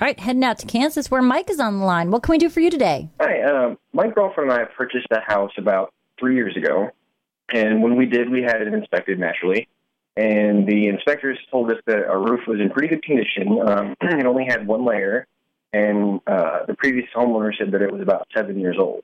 All right, heading out to Kansas where Mike is on the line. What can we do for you today? Hi, um, my girlfriend and I purchased a house about three years ago, and when we did, we had it inspected naturally. And the inspectors told us that our roof was in pretty good condition. Um, it only had one layer, and uh, the previous homeowner said that it was about seven years old.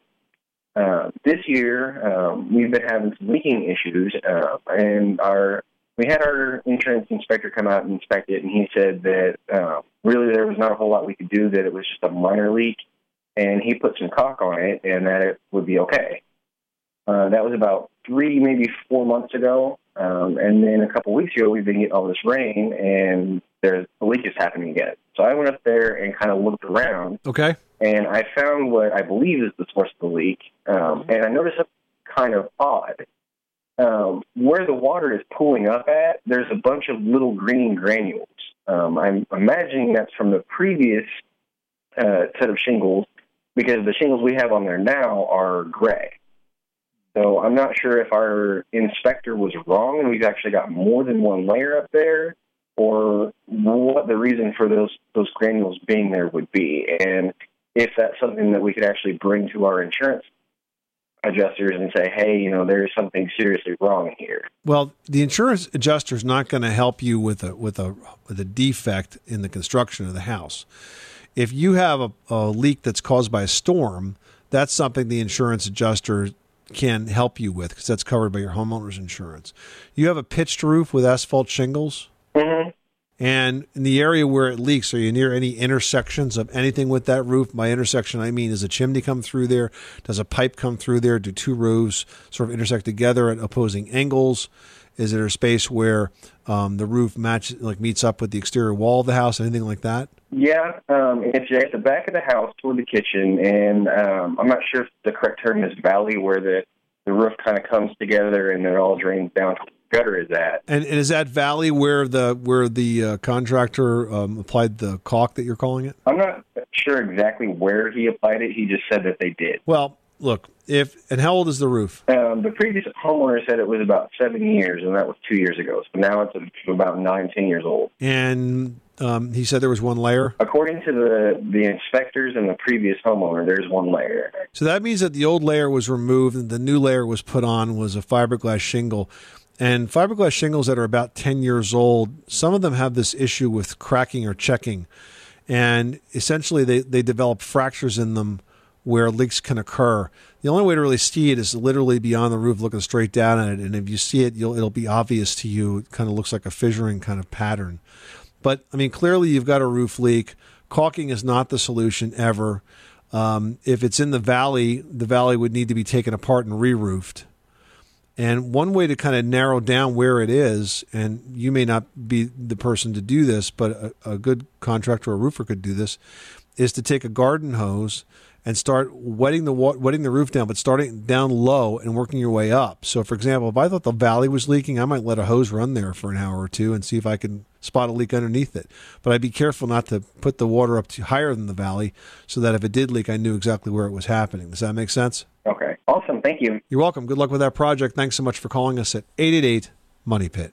Uh, this year, um, we've been having some leaking issues, uh, and our we had our insurance inspector come out and inspect it, and he said that uh, really there was not a whole lot we could do, that it was just a minor leak, and he put some caulk on it, and that it would be okay. Uh, that was about three, maybe four months ago, um, and then a couple weeks ago we've been getting all this rain, and there's the leak is happening again. So I went up there and kind of looked around, Okay. and I found what I believe is the source of the leak. Um, and I noticed something kind of odd. Um, where the water is pooling up at, there's a bunch of little green granules. Um, I'm imagining that's from the previous uh, set of shingles because the shingles we have on there now are gray. So I'm not sure if our inspector was wrong and we've actually got more than one layer up there, or what the reason for those those granules being there would be, and if that's something that we could actually bring to our insurance adjusters and say, hey, you know, there's something seriously wrong here. Well, the insurance adjuster is not going to help you with a with a with a defect in the construction of the house. If you have a, a leak that's caused by a storm, that's something the insurance adjuster can help you with because that's covered by your homeowner's insurance. You have a pitched roof with asphalt shingles. Mm-hmm. And in the area where it leaks, are you near any intersections of anything with that roof? By intersection, I mean, does a chimney come through there? Does a pipe come through there? Do two roofs sort of intersect together at opposing angles? Is there a space where um, the roof match like meets up with the exterior wall of the house? Anything like that? Yeah, um, it's at the back of the house toward the kitchen, and um, I'm not sure if the correct term is valley, where the the roof kind of comes together and it all drains down to gutter is at. And, and is that valley where the where the uh, contractor um, applied the caulk that you're calling it? I'm not sure exactly where he applied it. He just said that they did. Well, look, if and how old is the roof? Um, the previous homeowner said it was about seven years, and that was two years ago. So now it's about nine, ten years old. And um, he said there was one layer. According to the the inspectors and the previous homeowner, there's one layer. So that means that the old layer was removed and the new layer was put on was a fiberglass shingle. And fiberglass shingles that are about 10 years old, some of them have this issue with cracking or checking. And essentially, they, they develop fractures in them where leaks can occur. The only way to really see it is literally be on the roof looking straight down at it. And if you see it, it'll be obvious to you. It kind of looks like a fissuring kind of pattern. But I mean, clearly you've got a roof leak. Caulking is not the solution ever. Um, if it's in the valley, the valley would need to be taken apart and re-roofed. And one way to kind of narrow down where it is, and you may not be the person to do this, but a, a good contractor or roofer could do this, is to take a garden hose and start wetting the wetting the roof down, but starting down low and working your way up. So, for example, if I thought the valley was leaking, I might let a hose run there for an hour or two and see if I can spot a leak underneath it. But I'd be careful not to put the water up to higher than the valley, so that if it did leak, I knew exactly where it was happening. Does that make sense? Okay, awesome. Thank you. You're welcome. Good luck with that project. Thanks so much for calling us at 888 Money Pit.